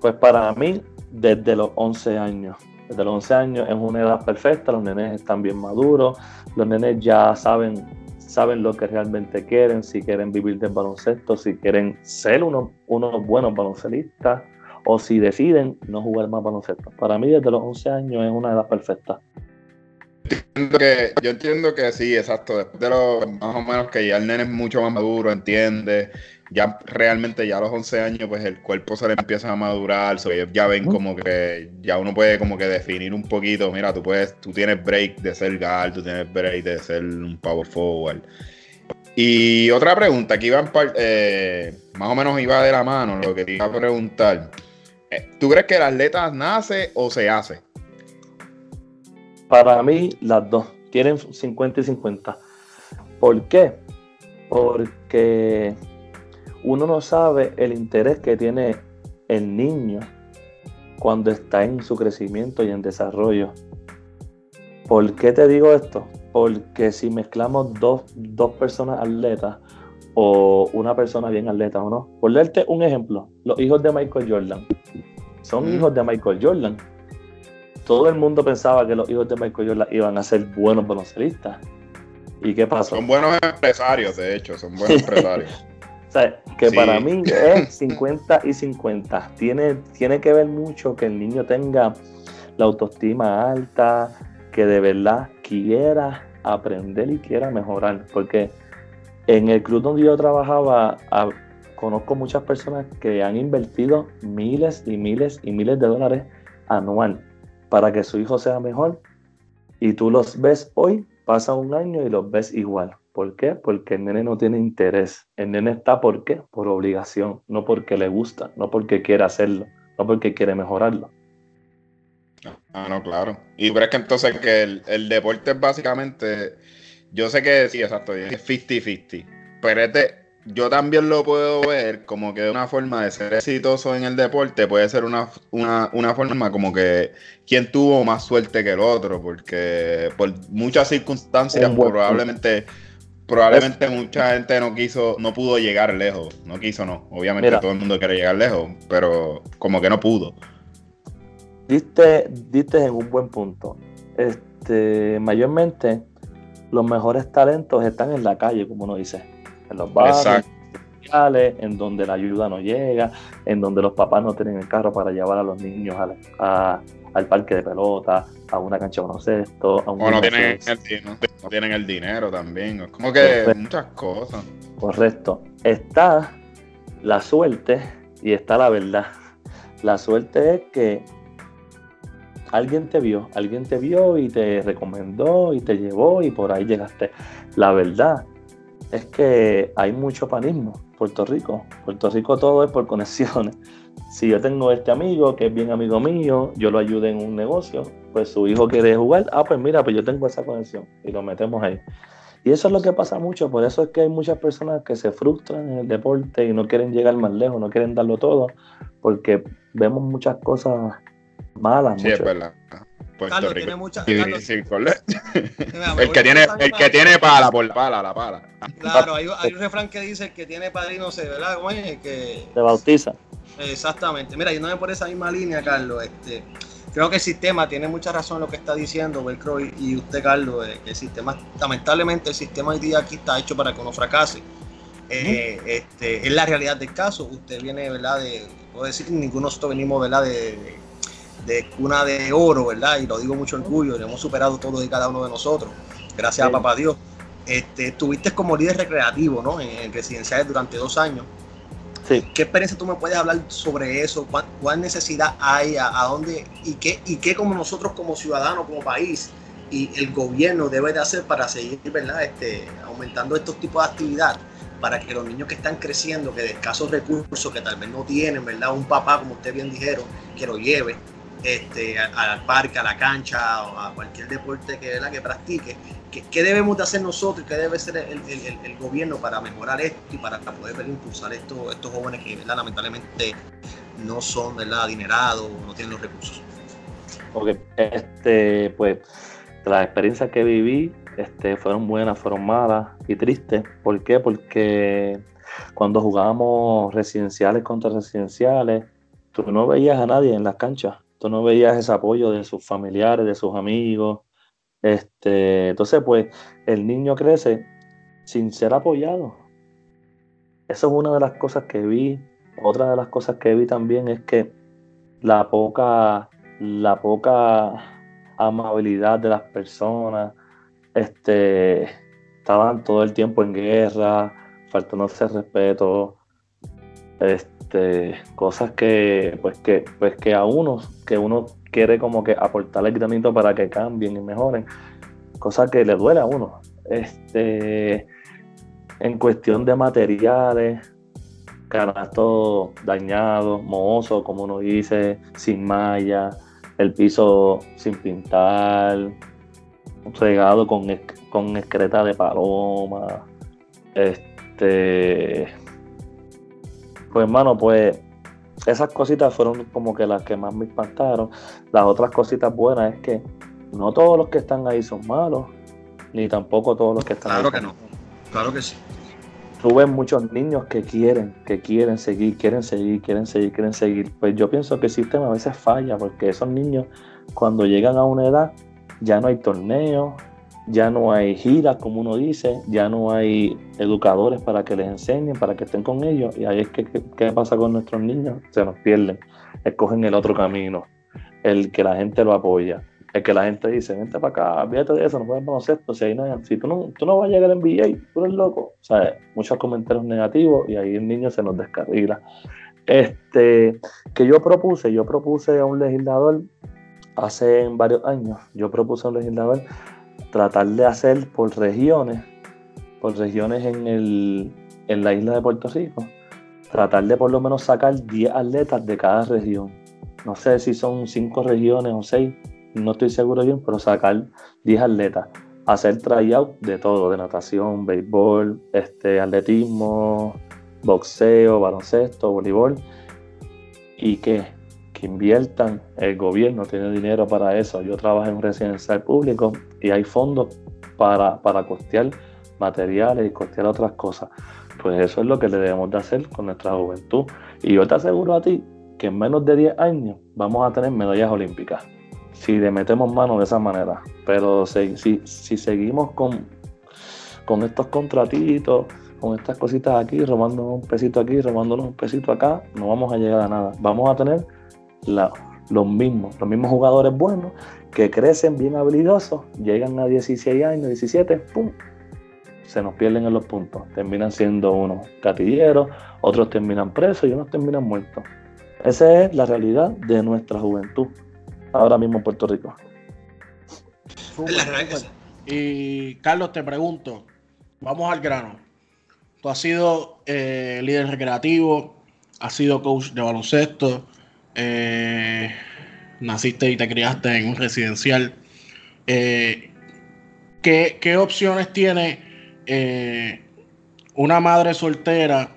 Pues para mí, desde los 11 años. Desde los 11 años es una edad perfecta, los nenes están bien maduros, los nenes ya saben saben lo que realmente quieren, si quieren vivir del baloncesto, si quieren ser unos, unos buenos baloncelistas o si deciden no jugar más baloncesto. Para mí desde los 11 años es una edad perfecta. Entiendo que, yo entiendo que sí, exacto. Después de los más o menos que ya el nene es mucho más maduro, entiende, ya realmente ya a los 11 años pues el cuerpo se le empieza a madurar, so ya ven como que ya uno puede como que definir un poquito, mira, tú puedes, tú tienes break de ser guard, tú tienes break de ser un power forward. Y otra pregunta, aquí iba eh, más o menos iba de la mano lo que te iba a preguntar. Eh, ¿Tú crees que el atleta nace o se hace? Para mí, las dos. Tienen 50 y 50. ¿Por qué? Porque uno no sabe el interés que tiene el niño cuando está en su crecimiento y en desarrollo. ¿Por qué te digo esto? Porque si mezclamos dos, personas atletas o una persona bien atleta o no, por darte un ejemplo, los hijos de Michael Jordan son hijos de Michael Jordan. Todo el mundo pensaba que los hijos de Michael Jordan iban a ser buenos baloncelistas. ¿Y qué pasó? Son buenos empresarios, de hecho, son buenos empresarios. O sea, que para mí es 50 y 50. Tiene, tiene que ver mucho que el niño tenga la autoestima alta, que de verdad quiera aprender y quiera mejorar. Porque en el club donde yo trabajaba, conozco muchas personas que han invertido miles y miles y miles de dólares anual para que su hijo sea mejor. Y tú los ves hoy, pasa un año y los ves igual. ¿Por qué? Porque el nene no tiene interés. El nene está ¿por qué? Por obligación, no porque le gusta, no porque quiere hacerlo, no porque quiere mejorarlo. Ah, no, claro. Y crees que entonces que el, deporte es básicamente, yo sé que sí, exacto, es 50-50, pero este, yo también lo puedo ver como que una forma de ser exitoso en el deporte puede ser una, una, forma como que quien tuvo más suerte que el otro, porque por muchas circunstancias probablemente probablemente mucha gente no quiso, no pudo llegar lejos. No quiso, no. Obviamente todo el mundo quiere llegar lejos, pero como que no pudo. Diste, diste en un buen punto. Este, mayormente los mejores talentos están en la calle, como uno dice. En los barrios, en donde la ayuda no llega, en donde los papás no tienen el carro para llevar a los niños al parque de pelota, a una cancha de baloncesto. A un o no tienen, el, no tienen el dinero también. Es como que muchas cosas. Correcto. Está la suerte y está la verdad. La suerte es que alguien te vio, alguien te vio y te recomendó y te llevó y por ahí llegaste. La verdad es que hay mucho panismo. Puerto Rico. Puerto Rico todo es por conexiones. Si yo tengo este amigo que es bien amigo mío, yo lo ayudo en un negocio, pues su hijo quiere jugar, ah, pues mira, pues yo tengo esa conexión y lo metemos ahí. Y eso es lo que pasa mucho, por eso es que hay muchas personas que se frustran en el deporte y no quieren llegar más lejos, no quieren darlo todo, porque vemos muchas cosas malas. Sí, es verdad. Puerto Rico. el que tiene, el que tiene pala por la pala, la pala. Claro, hay, un refrán que dice que tiene padrino se, ¿verdad? Que... Se bautiza. Exactamente. Mira, yéndome por esa misma línea, Carlos, este, creo que el sistema tiene mucha razón en lo que está diciendo Velcro y, usted, Carlos, que el sistema, lamentablemente el sistema hoy día aquí está hecho para que uno fracase. Eh, este, es la realidad del caso. Usted viene, ¿verdad? De, puedo decir, ninguno de nosotros venimos, ¿verdad? De, de, cuna de oro, ¿verdad? Y lo digo mucho orgullo, lo hemos superado todos y cada uno de nosotros. Gracias a papá Dios. Este, estuviste como líder recreativo, ¿no? En, en residenciales durante dos años. ¿Qué experiencia tú me puedes hablar sobre eso? ¿Cuál, necesidad hay? A, dónde? Y qué, ¿Y qué como nosotros como ciudadanos, como país y el gobierno debe de hacer para seguir ¿verdad? Este, aumentando estos tipos de actividad? Para que los niños que están creciendo, que de escasos recursos, que tal vez no tienen, ¿verdad? Un papá, como usted bien dijeron, que lo lleve este, al parque, a la cancha o a cualquier deporte que, que practique, ¿Qué, debemos de hacer nosotros qué debe hacer el, gobierno para mejorar esto y para poder impulsar esto, estos jóvenes que lamentablemente no son ¿verdad? adinerados no tienen los recursos? Ok, este, pues las experiencias que viví este, fueron buenas, fueron malas y tristes. ¿Por qué? Porque cuando jugábamos residenciales contra residenciales, tú no veías a nadie en las canchas, tú no veías ese apoyo de sus familiares, de sus amigos, este, entonces, pues, el niño crece sin ser apoyado. Eso es una de las cosas que vi. Otra de las cosas que vi también es que la poca, la poca amabilidad de las personas, este, estaban todo el tiempo en guerra, faltándose respeto, este, cosas que, pues que, pues que a unos, que uno quiere como que aportarle granito para que cambien y mejoren, cosa que le duele a uno. Este, en cuestión de materiales, canastos dañados, mohosos, como uno dice, sin malla, el piso sin pintar, regado con, con excreta de paloma. Este, pues hermano, pues esas cositas fueron como que las que más me impactaron. Las otras cositas buenas es que no todos los que están ahí son malos, ni tampoco todos los que están claro que no, claro que sí. Tú ves muchos niños que quieren, que quieren seguir, quieren seguir, quieren seguir, quieren seguir. Pues yo pienso que el sistema a veces falla, porque esos niños cuando llegan a una edad ya no hay torneos, ya no hay giras, como uno dice, ya no hay educadores para que les enseñen, para que estén con ellos. Y ahí es que, ¿qué pasa con nuestros niños? Se nos pierden, escogen el otro camino, el que la gente lo apoya, el que la gente dice, vente para acá, fíjate de eso, no puedes conocer esto, si, ahí no, si tú, no, tú no vas a llegar en NBA, tú eres loco. O sea, muchos comentarios negativos y ahí el niño se nos descarrila. Este, que yo propuse, yo propuse a un legislador hace varios años, yo propuse a un legislador tratar de hacer por regiones, por regiones en, el, en la isla de Puerto Rico, tratar de por lo menos sacar 10 atletas de cada región. No sé si son 5 regiones o 6, no estoy seguro bien, pero sacar 10 atletas. Hacer tryout de todo, de natación, béisbol, este, atletismo, boxeo, baloncesto, voleibol. Y que que inviertan, el gobierno tiene dinero para eso. Yo trabajo en un residencial público y hay fondos para, para costear materiales y costear otras cosas. Pues eso es lo que le debemos de hacer con nuestra juventud. Y yo te aseguro a ti que en menos de 10 años vamos a tener medallas olímpicas. Si le metemos mano de esa manera. Pero si, si, seguimos con, con estos contratitos, con estas cositas aquí, robándonos un pesito aquí, robándonos un pesito acá, no vamos a llegar a nada. Vamos a tener los mismos, los mismos jugadores buenos que crecen bien habilidosos, llegan a 16 años, 17, ¡pum! Se nos pierden en los puntos. Terminan siendo unos catilleros, otros terminan presos y unos terminan muertos. Esa es la realidad de nuestra juventud ahora mismo en Puerto Rico. Y Carlos, te pregunto, vamos al grano. tú has sido eh, líder recreativo, has sido coach de baloncesto, eh, naciste y te criaste en un residencial. Eh, ¿qué, opciones tiene una madre soltera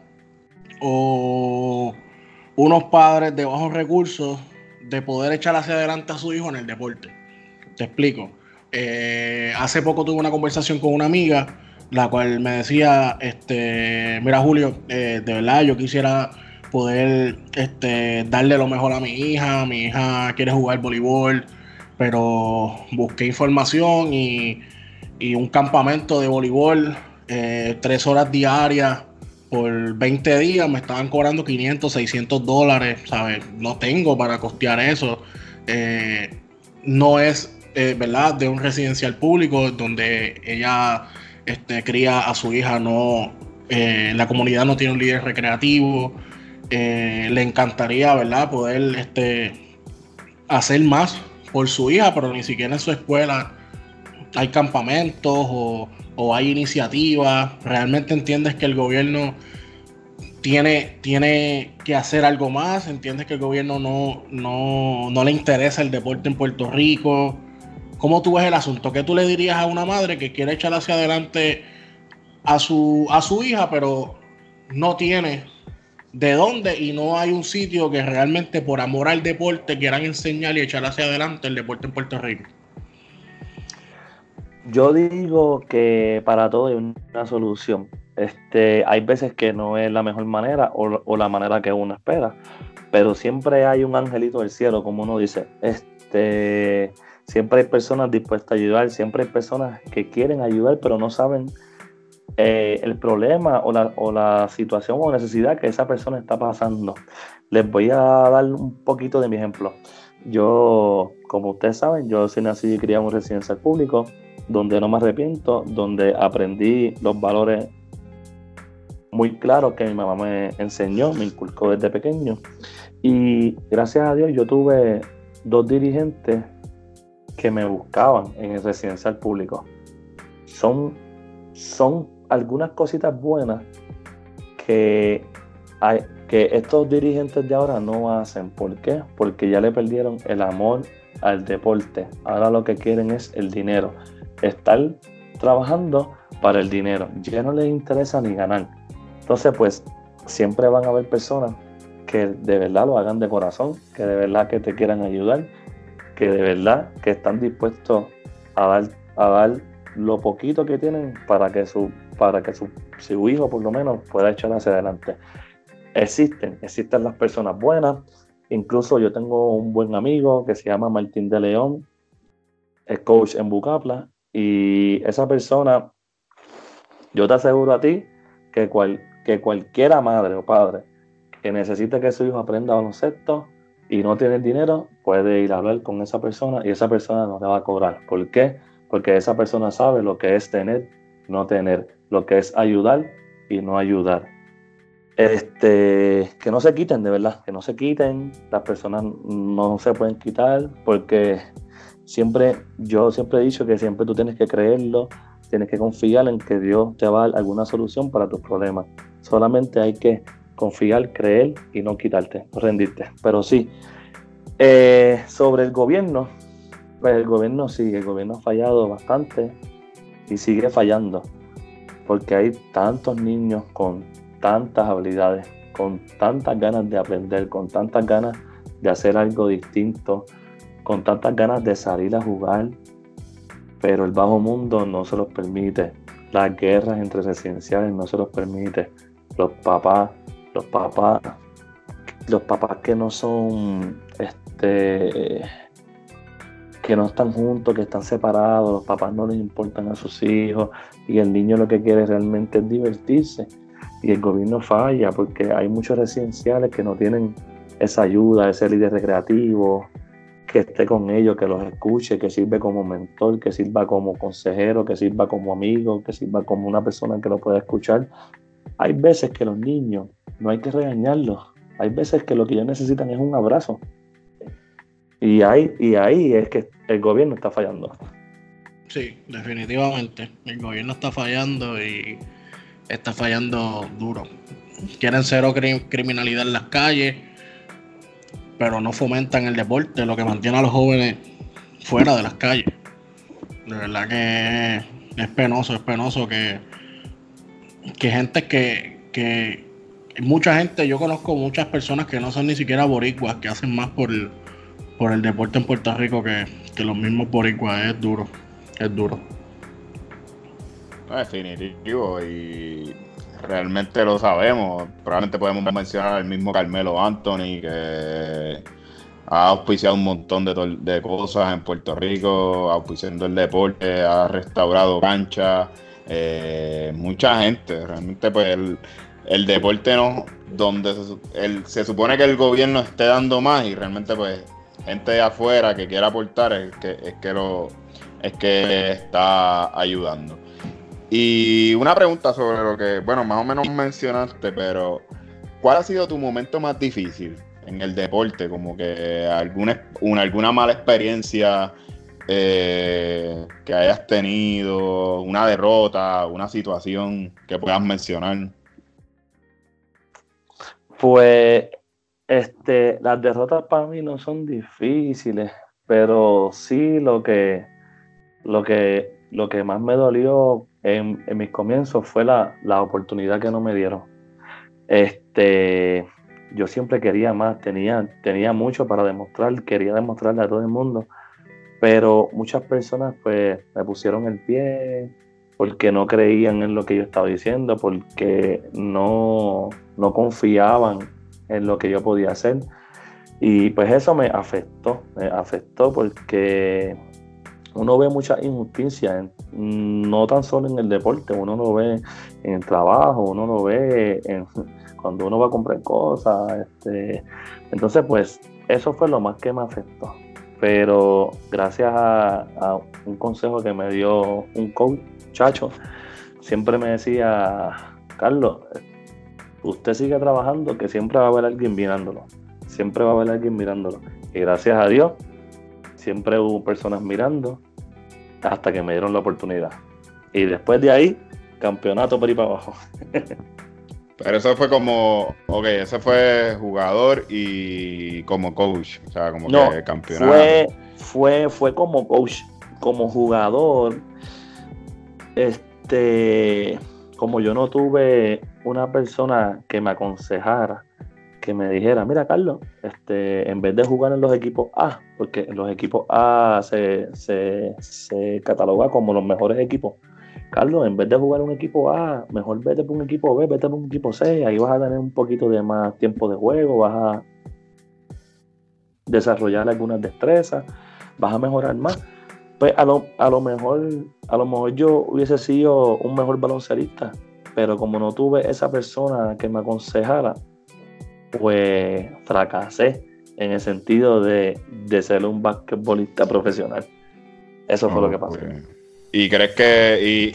o unos padres de bajos recursos de poder echar hacia adelante a su hijo en el deporte? Te explico. hace poco tuve una conversación con una amiga la cual me decía, este, mira Julio, eh, de verdad yo quisiera poder este, darle lo mejor a mi hija, mi hija quiere jugar voleibol, pero busqué información y, un campamento de voleibol, eh, tres horas diarias por 20 días, me estaban cobrando 500, 600 dólares, ¿sabes? No tengo para costear eso. Eh, no es, ¿verdad?, de un residencial público donde ella este, cría a su hija, no, eh, la comunidad no tiene un líder recreativo, eh, le encantaría, ¿verdad?, poder este, hacer más por su hija, pero ni siquiera en su escuela hay campamentos o, hay iniciativas. Realmente entiendes que el gobierno tiene, tiene que hacer algo más, entiendes que el gobierno no, no, no le interesa el deporte en Puerto Rico. ¿Cómo tú ves el asunto? ¿Qué tú le dirías a una madre que quiere echar hacia adelante a su, a su hija, pero no tiene de dónde y no hay un sitio que realmente por amor al deporte quieran enseñar y echar hacia adelante el deporte en Puerto Rico? Yo digo que para todo hay una solución. Este, hay veces que no es la mejor manera o, o la manera que uno espera, pero siempre hay un angelito del cielo, como uno dice. Este, Siempre hay personas dispuestas a ayudar, siempre hay personas que quieren ayudar, pero no saben eh, el problema o la, o la situación o necesidad que esa persona está pasando. Les voy a dar un poquito de mi ejemplo. Yo, como ustedes saben, yo soy nacido y criado en un residencial público, donde no me arrepiento, donde aprendí los valores muy claros que mi mamá me enseñó, me inculcó desde pequeño. Y gracias a Dios yo tuve dos dirigentes que me buscaban en el residencial público. Son, son algunas cositas buenas que, hay, que estos dirigentes de ahora no hacen. ¿Por qué? Porque ya le perdieron el amor al deporte. Ahora lo que quieren es el dinero. Estar trabajando para el dinero. Ya no les interesa ni ganar. Entonces, pues, siempre van a haber personas que de verdad lo hagan de corazón, que de verdad que te quieran ayudar que de verdad que están dispuestos a dar, a dar lo poquito que tienen para que su, para que su, hijo por lo menos pueda echar hacia adelante. Existen, existen las personas buenas. Incluso yo tengo un buen amigo que se llama Martín de León, es coach en Bucapla, y esa persona, yo te aseguro a ti que, cual, que cualquiera madre o padre que necesite que su hijo aprenda baloncesto, y no tienes dinero, puede ir a hablar con esa persona y esa persona no te va a cobrar. ¿Por qué? Porque esa persona sabe lo que es tener, no tener, lo que es ayudar y no ayudar. Este, que no se quiten, de verdad, que no se quiten, las personas no se pueden quitar porque siempre, yo siempre he dicho que siempre tú tienes que creerlo, tienes que confiar en que Dios te va a dar alguna solución para tus problemas. Solamente hay que confiar, creer y no quitarte, no rendirte. Pero sí, eh, sobre el gobierno, pues el gobierno sí, el gobierno ha fallado bastante y sigue fallando, porque hay tantos niños con tantas habilidades, con tantas ganas de aprender, con tantas ganas de hacer algo distinto, con tantas ganas de salir a jugar, pero el bajo mundo no se los permite. Las guerras entre residenciales no se los permite. Los papás los papás, los papás que no son, este, que no están juntos, que están separados, los papás no les importan a sus hijos y el niño lo que quiere realmente es divertirse y el gobierno falla porque hay muchos residenciales que no tienen esa ayuda, ese líder recreativo, que esté con ellos, que los escuche, que sirve como mentor, que sirva como consejero, que sirva como amigo, que sirva como una persona que lo pueda escuchar. Hay veces que los niños no hay que regañarlos. Hay veces que lo que ellos necesitan es un abrazo. Y ahí, y ahí es que el gobierno está fallando. Sí, definitivamente. El gobierno está fallando y está fallando duro. Quieren cero criminalidad en las calles, pero no fomentan el deporte, lo que mantiene a los jóvenes fuera de las calles. De verdad que es penoso, es penoso que, que gente que, que mucha gente, yo conozco muchas personas que no son ni siquiera boricuas, que hacen más por el, por el deporte en Puerto Rico que, que los mismos boricuas, es duro, es duro. Definitivo, y realmente lo sabemos. Probablemente podemos mencionar al mismo Carmelo Anthony, que ha auspiciado un montón de, de cosas en Puerto Rico, auspiciando el deporte, ha restaurado canchas, eh, mucha gente. Realmente, pues el, deporte no, donde se, se supone que el gobierno esté dando más y realmente, pues, gente de afuera que quiera aportar es que, es que lo es que está ayudando. Y una pregunta sobre lo que, bueno, más o menos mencionaste, pero ¿cuál ha sido tu momento más difícil en el deporte? Como que alguna, una, alguna mala experiencia eh, que hayas tenido, una derrota, una situación que puedas mencionar. Pues este, las derrotas para mí no son difíciles, pero sí lo que, lo que, lo que más me dolió en, mis comienzos fue la, oportunidad que no me dieron. Este, yo siempre quería más, tenía, tenía mucho para demostrar, quería demostrarle a todo el mundo, pero muchas personas pues me pusieron el pie porque no creían en lo que yo estaba diciendo, porque no, no confiaban en lo que yo podía hacer. Y pues eso me afectó, me afectó porque uno ve mucha injusticia, no tan solo en el deporte, uno lo ve en el trabajo, uno lo ve cuando uno va a comprar cosas. Este, entonces, pues eso fue lo más que me afectó. Pero gracias a, un consejo que me dio un coach, chacho, siempre me decía, Carlos, usted sigue trabajando, que siempre va a haber alguien mirándolo. Siempre va a haber alguien mirándolo. Y gracias a Dios, siempre hubo personas mirando hasta que me dieron la oportunidad. Y después de ahí, campeonato por ahí para abajo. Pero eso fue como, ok, ese fue jugador y como coach, o sea, como que campeonato. Fue, fue, fue como coach, como jugador. Este, como yo no tuve una persona que me aconsejara que me dijera, mira Carlos, este, en vez de jugar en los equipos A, porque en los equipos A se, se, cataloga como los mejores equipos, Carlos, en vez de jugar en un equipo A, mejor vete por un equipo B, vete por un equipo C, ahí vas a tener un poquito de más tiempo de juego, vas a desarrollar algunas destrezas, vas a mejorar más. Pues a lo, a lo mejor, a lo mejor yo hubiese sido un mejor baloncerista, pero como no tuve esa persona que me aconsejara, pues fracasé en el sentido de, ser un basquetbolista profesional. Eso fue lo que pasó. ¿Y crees que...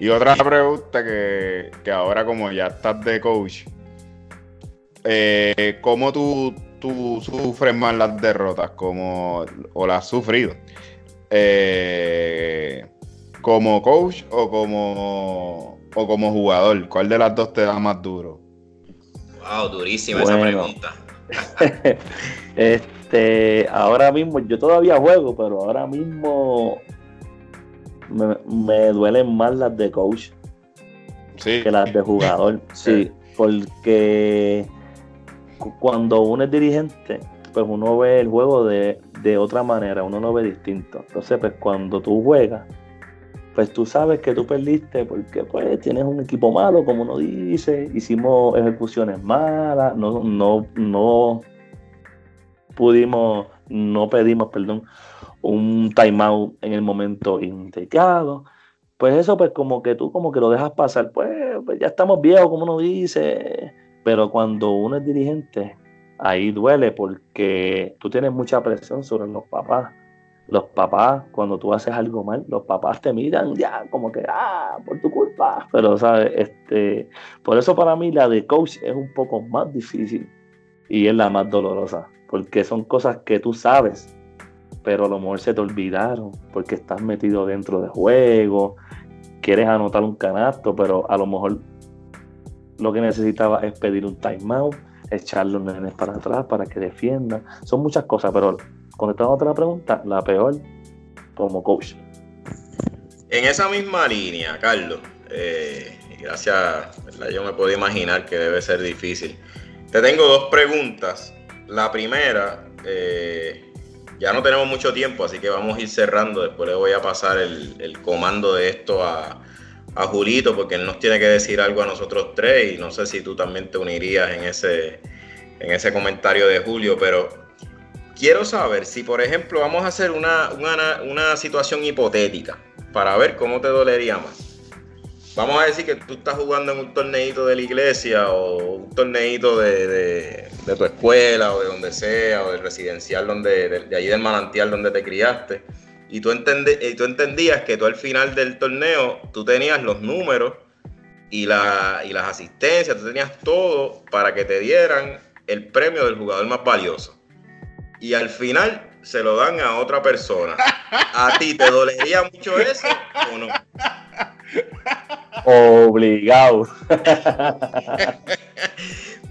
Y, otra pregunta que, ahora como ya estás de coach, eh, ¿cómo tú, tú, sufres más las derrotas como, o las has sufrido? Eh, ¿Como coach o como, o como jugador? ¿Cuál de las dos te da más duro? Wow, durísima esa pregunta. este, ahora mismo, yo todavía juego, pero ahora mismo me, duelen más las de coach que las de jugador. sí, porque cuando uno es dirigente, pues uno ve el juego de, de otra manera, uno lo ve distinto. Entonces, pues cuando tú juegas, pues tú sabes que tú perdiste porque pues tienes un equipo malo, como uno dice, hicimos ejecuciones malas, no, no, no pudimos, no pedimos, perdón, un timeout en el momento indicado. Pues eso, pues como que tú como que lo dejas pasar, pues, pues ya estamos viejos, como uno dice, pero cuando uno es dirigente, ahí duele porque tú tienes mucha presión sobre los papás los papás, cuando tú haces algo mal, los papás te miran ya como que, ah, por tu culpa. Pero, ¿sabes? Este, por eso para mí la de coach es un poco más difícil y es la más dolorosa, porque son cosas que tú sabes, pero a lo mejor se te olvidaron porque estás metido dentro de juego, quieres anotar un canasto, pero a lo mejor lo que necesitaba es pedir un timeout, echar los nenes para atrás para que defiendan. Son muchas cosas, pero contestando otra pregunta, la peor como coach. En esa misma línea, Carlos, eh, gracias, yo me puedo imaginar que debe ser difícil. Te tengo dos preguntas. La primera, eh, ya no tenemos mucho tiempo, así que vamos a ir cerrando. Después le voy a pasar el, comando de esto a, a, Julito, porque él nos tiene que decir algo a nosotros tres. Y no sé si tú también te unirías en ese, en ese comentario de Julio, pero quiero saber si, por ejemplo, vamos a hacer una, una situación hipotética para ver cómo te dolería más vamos a decir que tú estás jugando en un torneito de la iglesia o un torneito de, tu escuela o de donde sea, o del residencial donde, de, ahí del manantial donde te criaste, y tú, y tú entendías que tú al final del torneo tú tenías los números y, la, y las asistencias, tú tenías todo para que te dieran el premio del jugador más valioso. Y al final se lo dan a otra persona. ¿A ti te dolería mucho eso o no? Obligado.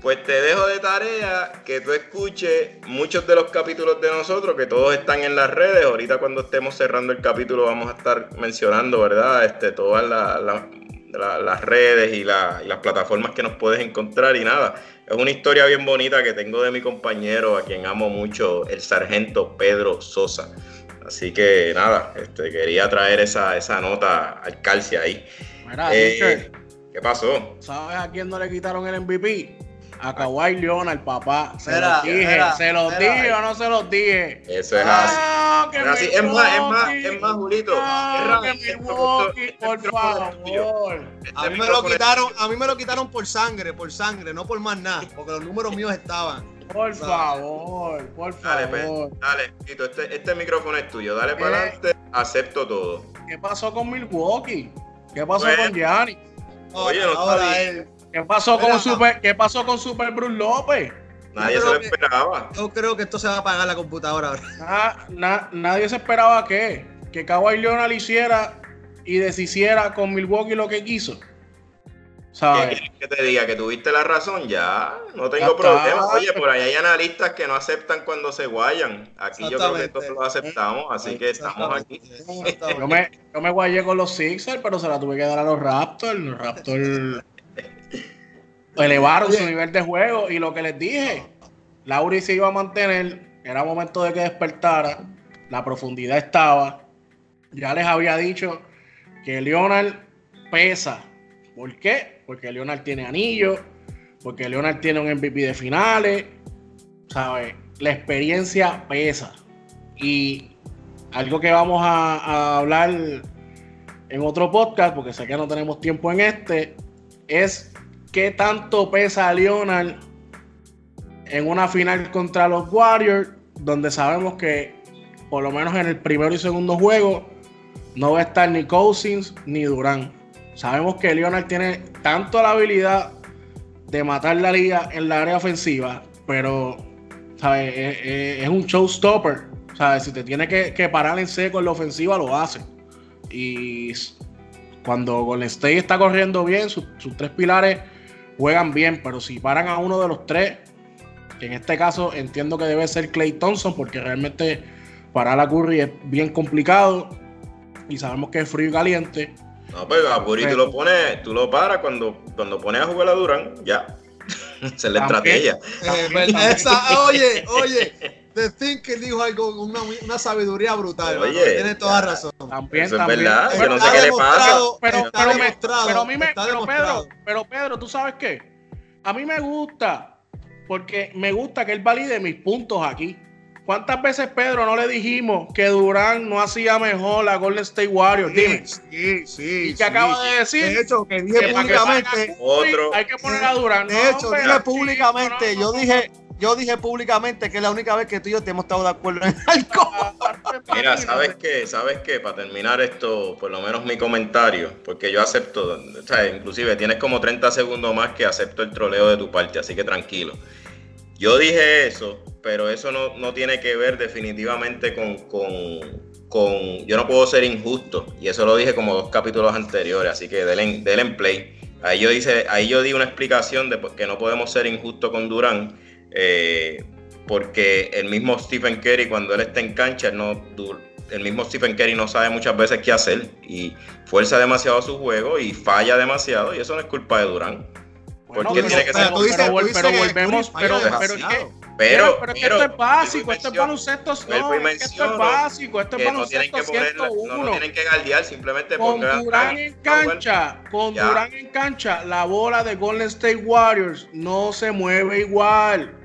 Pues te dejo de tarea que tú escuches muchos de los capítulos de nosotros, que todos están en las redes. Ahorita cuando estemos cerrando el capítulo vamos a estar mencionando, ¿verdad? Este, todas las redes y, las plataformas que nos puedes encontrar. Y nada, es una historia bien bonita que tengo de mi compañero, a quien amo mucho, el sargento Pedro Sosa. Así que nada, este, quería traer esa, esa nota al calce ahí. Eh, ¿Qué pasó? ¿Sabes a quién no le quitaron el MVP? A Kawhi Leonard, papá. Se los dije, se los dije o no se los dije. Eso es ah, así. Es, más, es más, es más, Julito. Ah, por favor. A mí me lo quitaron, a mí me lo quitaron por sangre, por sangre, no por más nada, porque los números míos estaban. Por favor, por dale, pues, favor. Dale, Julito, este, este micrófono es tuyo. Dale para eh, adelante, acepto todo. ¿Qué pasó con Milwaukee? ¿Qué pasó con Gianni? Oye, no ahora ¿Qué pasó con Super, ¿Qué pasó con Super Bruce López? Nadie se lo esperaba. Yo creo que esto se va a apagar la computadora ahora. nadie se esperaba que, que Kawhi Leonard hiciera y deshiciera con Milwaukee lo que quiso. ¿Qué que te diga? Que tuviste la razón, ya, no tengo problema. Oye, por ahí hay analistas que no aceptan cuando se guayan. Aquí yo creo que todos lo aceptamos, así que estamos aquí. Yo me, yo me guayé con los Sixers, pero se la tuve que dar a los Raptors. Los Raptors elevaron su nivel de juego y lo que les dije, Lauri se iba a mantener, era momento de que despertara, la profundidad estaba. Ya les había dicho que Leonard pesa. ¿Por qué? porque Leonard tiene anillo, porque Leonard tiene un MVP de finales, ¿sabes? La experiencia pesa. Y algo que vamos a, hablar en otro podcast, porque sé que no tenemos tiempo en este, es qué tanto pesa Leonard en una final contra los Warriors, donde sabemos que por lo menos en el primero y segundo juego no va a estar ni Cousins ni Durán. Sabemos que Leonard tiene tanto la habilidad de matar la liga en la área ofensiva, pero ¿sabes? Es, un showstopper. Si te tiene que, parar en seco en la ofensiva, lo hace. Y cuando Golden State está corriendo bien, sus, tres pilares juegan bien, pero si paran a uno de los tres, que en este caso entiendo que debe ser Clay Thompson, porque realmente parar a Curry es bien complicado y sabemos que es frío y caliente. No, pues a Curry tú lo pones, tú lo paras cuando, cuando pones a jugar a Durán, ya. Se le estrategia. Eh, oye, oye, The Thinker dijo algo, una, una sabiduría brutal. Oye, tiene toda razón. También, Eso también. es verdad, yo no sé qué le pasa. Pero, pero, me, pero a mí me, pero Pedro, pero Pedro, ¿tú sabes qué? A mí me gusta, porque me gusta que él valide mis puntos aquí. ¿Cuántas veces, Pedro, no le dijimos que Durán no hacía mejor a Golden State Warriors? Dime. Sí, sí. ¿Y qué acaba de decir? De hecho, que dije públicamente. otro. Hay que poner a Durán. De hecho, dije públicamente. yo dije. Yo dije públicamente que es la única vez que tú y yo te hemos estado de acuerdo en algo. Mira, ¿sabes qué? ¿Sabes qué? Para terminar esto, por lo menos mi comentario, porque yo acepto, o sea, inclusive tienes como 30 segundos más que acepto el troleo de tu parte, así que tranquilo. Yo dije eso, pero eso no, tiene que ver definitivamente con, con. Yo no puedo ser injusto. Y eso lo dije como dos capítulos anteriores. Así que denle, en play. Ahí yo, dice, ahí yo di una explicación de por qué no podemos ser injustos con Durán. Eh, porque el mismo Stephen Curry, cuando él está en cancha, no, el mismo Stephen Curry no sabe muchas veces qué hacer y fuerza demasiado su juego y falla demasiado. Y eso no es culpa de Durán. porque tiene que ser. Pero, volvemos, pero, pero, pero, pero, que esto es básico, esto es baloncesto, no, esto es básico, esto es baloncesto no tienen que no, tienen que guardiar, simplemente con Durán en cancha, con Durán en cancha, la bola de Golden State Warriors no se mueve igual.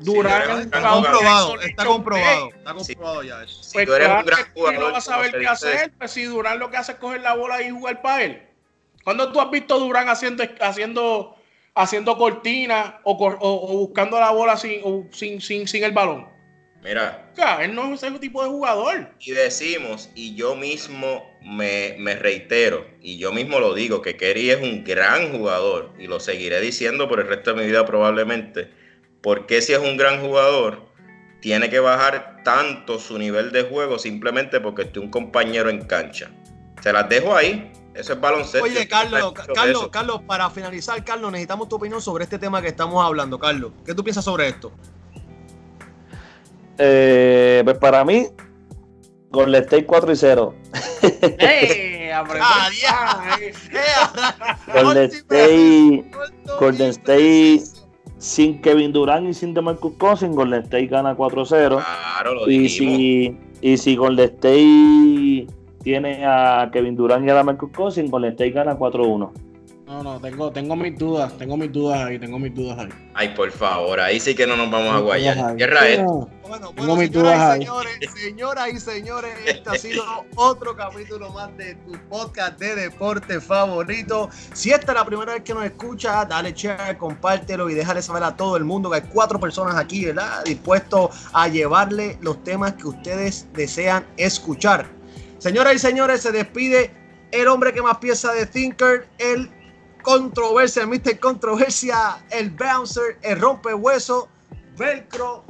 Durán está comprobado, está comprobado, está comprobado ya eso. Si pues tú eres un gran jugador, no vas a saber qué hacer, pues si Durán lo que hace es coger la bola y jugar para él. ¿Cuándo tú has visto Durán haciendo haciendo haciendo cortina o, buscando la bola sin, sin, sin, sin el balón. Mira. él no es ese tipo de jugador. Y decimos, y yo mismo me, reitero, y yo mismo lo digo, que Kerry es un gran jugador, y lo seguiré diciendo por el resto de mi vida probablemente, porque si es un gran jugador, tiene que bajar tanto su nivel de juego simplemente porque esté un compañero en cancha. Se las dejo ahí, eso es baloncesto. Oye, Carlos, Carlos, Carlos, para finalizar, Carlos, necesitamos tu opinión sobre este tema que estamos hablando, Carlos. ¿Qué tú piensas sobre esto? Eh, pues para mí, Golden State 4 y 0. ¡Eh! ah, Golden State, Golden State sin Kevin Durant y sin DeMarcus Cousins, Golden State gana 4-0. Claro, lo y si, y si Golden State tiene a Kevin Durant y a Marcus Cousins, con State gana 4-1. No, no, tengo, tengo mis dudas, tengo mis dudas ahí, tengo mis dudas ahí. Ay, por favor, ahí sí que no nos vamos a guayar. Guerra es. Bueno, bueno señoras, y señores, señoras y señores, este ha sido otro capítulo más de tu podcast de deporte favorito. Si esta es la primera vez que nos escucha, dale share, compártelo y déjale saber a todo el mundo que hay cuatro personas aquí, ¿verdad? Dispuestos a llevarle los temas que ustedes desean escuchar. Señoras y señores, se despide el hombre que más piensa de Thinker, el controversia, el Mr. Controversia, el Bouncer, el rompehueso, Velcro.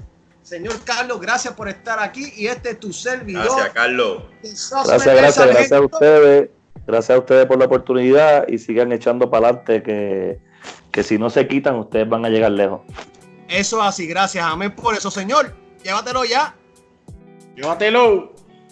Señor Carlos, gracias por estar aquí y este es tu servidor. Gracias, Carlos. Gracias, gracias, gracias a ustedes. Gracias a ustedes por la oportunidad y sigan echando para adelante que, que si no se quitan ustedes van a llegar lejos. Eso así, gracias, amén por eso, señor. Llévatelo ya. Llévatelo.